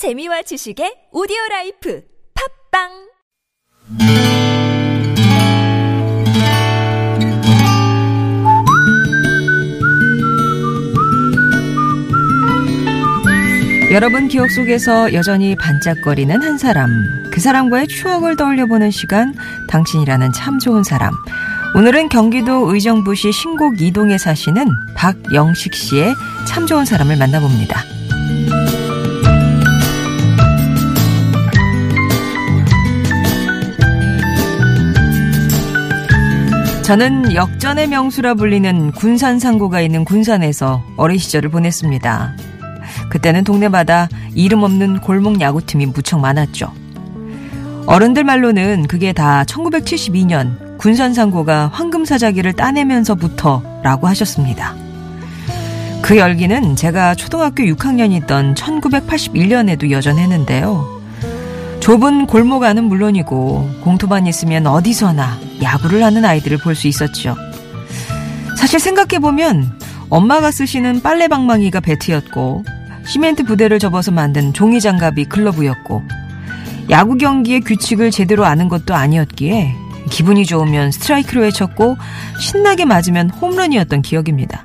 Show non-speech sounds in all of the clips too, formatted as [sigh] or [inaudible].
재미와 지식의 오디오 라이프 팟빵 여러분 기억 속에서 여전히 반짝거리는 한 사람. 그 사람과의 추억을 떠올려보는 시간, 당신이라는 참 좋은 사람. 오늘은 경기도 의정부시 신곡 이동에 사시는 박영식 씨의 참 좋은 사람을 만나봅니다. 저는 역전의 명수라 불리는 군산 상고가 있는 군산에서 어린 시절을 보냈습니다. 그때는 동네마다 이름 없는 골목 야구팀이 무척 많았죠. 어른들 말로는 그게 다 1972년 군산 상고가 황금사자기를 따내면서부터라고 하셨습니다. 그 열기는 제가 초등학교 6학년이던 1981년에도 여전했는데요. 좁은 골목 안은 물론이고 공터만 있으면 어디서나 야구를 하는 아이들을 볼 수 있었죠. 사실 생각해보면 엄마가 쓰시는 빨래방망이가 배트였고 시멘트 부대를 접어서 만든 종이 장갑이 글러브였고 야구 경기의 규칙을 제대로 아는 것도 아니었기에 기분이 좋으면 스트라이크로 외쳤고 신나게 맞으면 홈런이었던 기억입니다.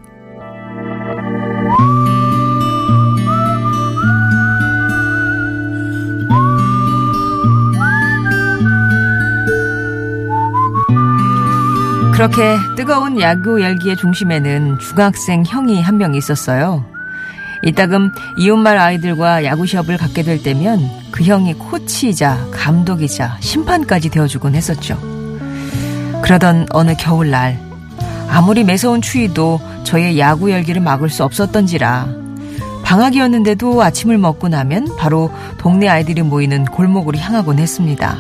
그렇게 뜨거운 야구 열기의 중심에는 중학생 형이 한 명 있었어요. 이따금 이웃말 아이들과 야구 시합을 갖게 될 때면 그 형이 코치이자 감독이자 심판까지 되어주곤 했었죠. 그러던 어느 겨울날 아무리 매서운 추위도 저의 야구 열기를 막을 수 없었던지라 방학이었는데도 아침을 먹고 나면 바로 동네 아이들이 모이는 골목으로 향하곤 했습니다.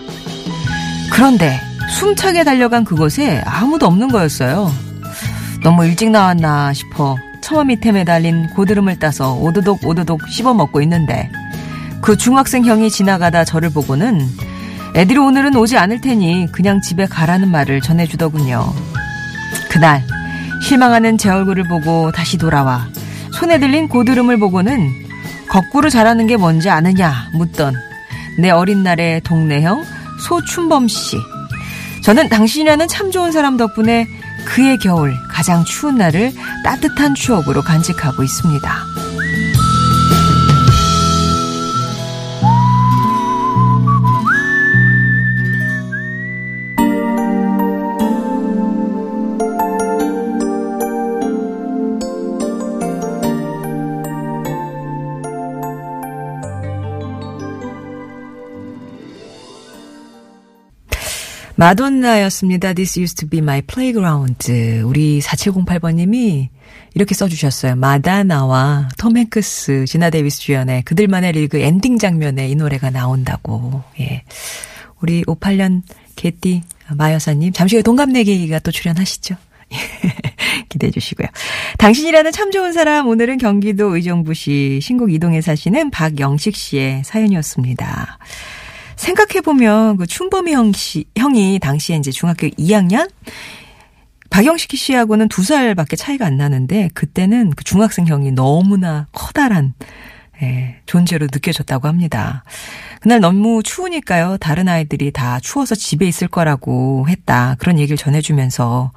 그런데 숨차게 달려간 그곳에 아무도 없는 거였어요. 너무 일찍 나왔나 싶어 처마 밑에 매달린 고드름을 따서 오도독 오도독 씹어 먹고 있는데 그 중학생 형이 지나가다 저를 보고는 애들이 오늘은 오지 않을 테니 그냥 집에 가라는 말을 전해주더군요. 그날 실망하는 제 얼굴을 보고 다시 돌아와 손에 들린 고드름을 보고는 거꾸로 자라는 게 뭔지 아느냐 묻던 내 어린 날의 동네 형 소춘범 씨. 저는 당신이라는 참 좋은 사람 덕분에 그의 겨울 가장 추운 날을 따뜻한 추억으로 간직하고 있습니다. 마돈나였습니다. This used to be my playground. 우리 4708번님이 이렇게 써주셨어요. 마돈나와 톰 행크스, 지나 데이비스 주연의 그들만의 리그 엔딩 장면에 이 노래가 나온다고. 예. 우리 58년 개띠 마여사님, 잠시 후에 동갑내기가 또 출연하시죠. [laughs] 기대해 주시고요. 당신이라는 참 좋은 사람, 오늘은 경기도 의정부시 신곡 이동에 사시는 박영식 씨의 사연이었습니다. 생각해보면 그 춘범이 형 씨, 형이 당시에 이제 중학교 2학년? 박영식 씨하고는 두 살밖에 차이가 안 나는데 그때는 그 중학생 형이 너무나 커다란 예, 존재로 느껴졌다고 합니다. 그날 너무 추우니까요. 다른 아이들이 다 추워서 집에 있을 거라고 했다. 그런 얘기를 전해주면서.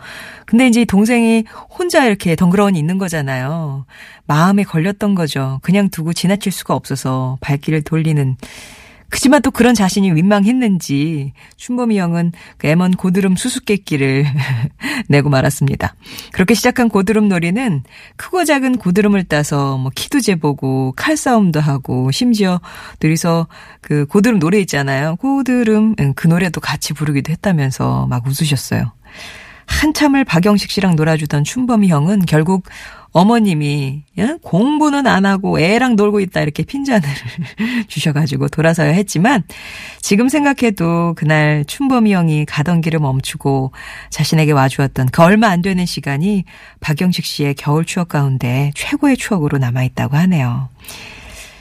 근데 이제 동생이 혼자 이렇게 덩그러니 있는 거잖아요. 마음에 걸렸던 거죠. 그냥 두고 지나칠 수가 없어서 발길을 돌리는 그지만 또 그런 자신이 민망했는지 춘범이 형은 그 M1 고드름 수수께끼를 [laughs] 내고 말았습니다. 그렇게 시작한 고드름 놀이는 크고 작은 고드름을 따서 뭐 키도 재보고 칼싸움도 하고 심지어 둘이서 그 고드름 노래 있잖아요. 고드름 그 노래도 같이 부르기도 했다면서 막 웃으셨어요. 한참을 박영식 씨랑 놀아주던 춘범이 형은 결국 어머님이 예? 공부는 안 하고 애랑 놀고 있다 이렇게 핀잔을 [laughs] 주셔가지고 돌아서야 했지만 지금 생각해도 그날 춘범이 형이 가던 길을 멈추고 자신에게 와주었던 그 얼마 안 되는 시간이 박영식 씨의 겨울 추억 가운데 최고의 추억으로 남아있다고 하네요.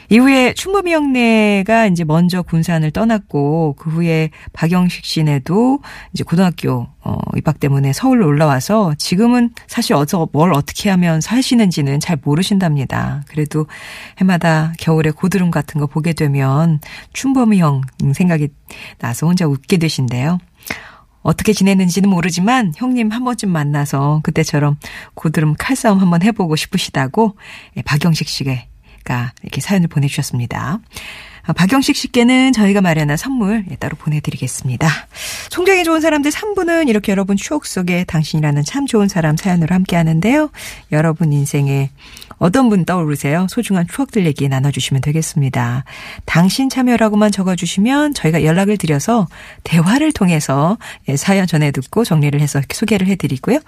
이후에 춘범이 형네가 이제 먼저 군산을 떠났고 그 후에 박영식 씨네도 이제 고등학교 어 입학 때문에 서울로 올라와서 지금은 사실 어서 뭘 어떻게 하면 사시는지는 잘 모르신답니다. 그래도 해마다 겨울에 고드름 같은 거 보게 되면 춘범이 형 생각이 나서 혼자 웃게 되신데요. 어떻게 지냈는지는 모르지만 형님 한 번쯤 만나서 그때처럼 고드름 칼싸움 한번 해보고 싶으시다고 예, 박영식 씨 가 이렇게 사연을 보내주셨습니다. 아, 박영식 씨께는 저희가 마련한 선물 예, 따로 보내드리겠습니다. 송정이 좋은 사람들 3부는 이렇게 여러분 추억 속에 당신이라는 참 좋은 사람 사연으로 함께 하는데요. 여러분 인생에 어떤 분 떠오르세요? 소중한 추억들 얘기 나눠주시면 되겠습니다. 당신 참여라고만 적어주시면 저희가 연락을 드려서 대화를 통해서 예, 사연 전해 듣고 정리를 해서 소개를 해드리고요.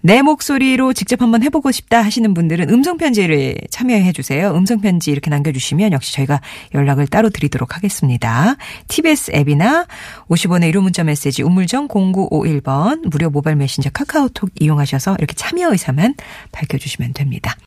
내 목소리로 직접 한번 해보고 싶다 하시는 분들은 음성편지를 참여해 주세요. 음성편지 이렇게 남겨주시면 역시 저희가 연락을 따로 드리도록 하겠습니다. TBS 앱이나 50원의 1호 문자 메시지 우물정 0951번 무료 모바일 메신저 카카오톡 이용하셔서 이렇게 참여 의사만 밝혀주시면 됩니다.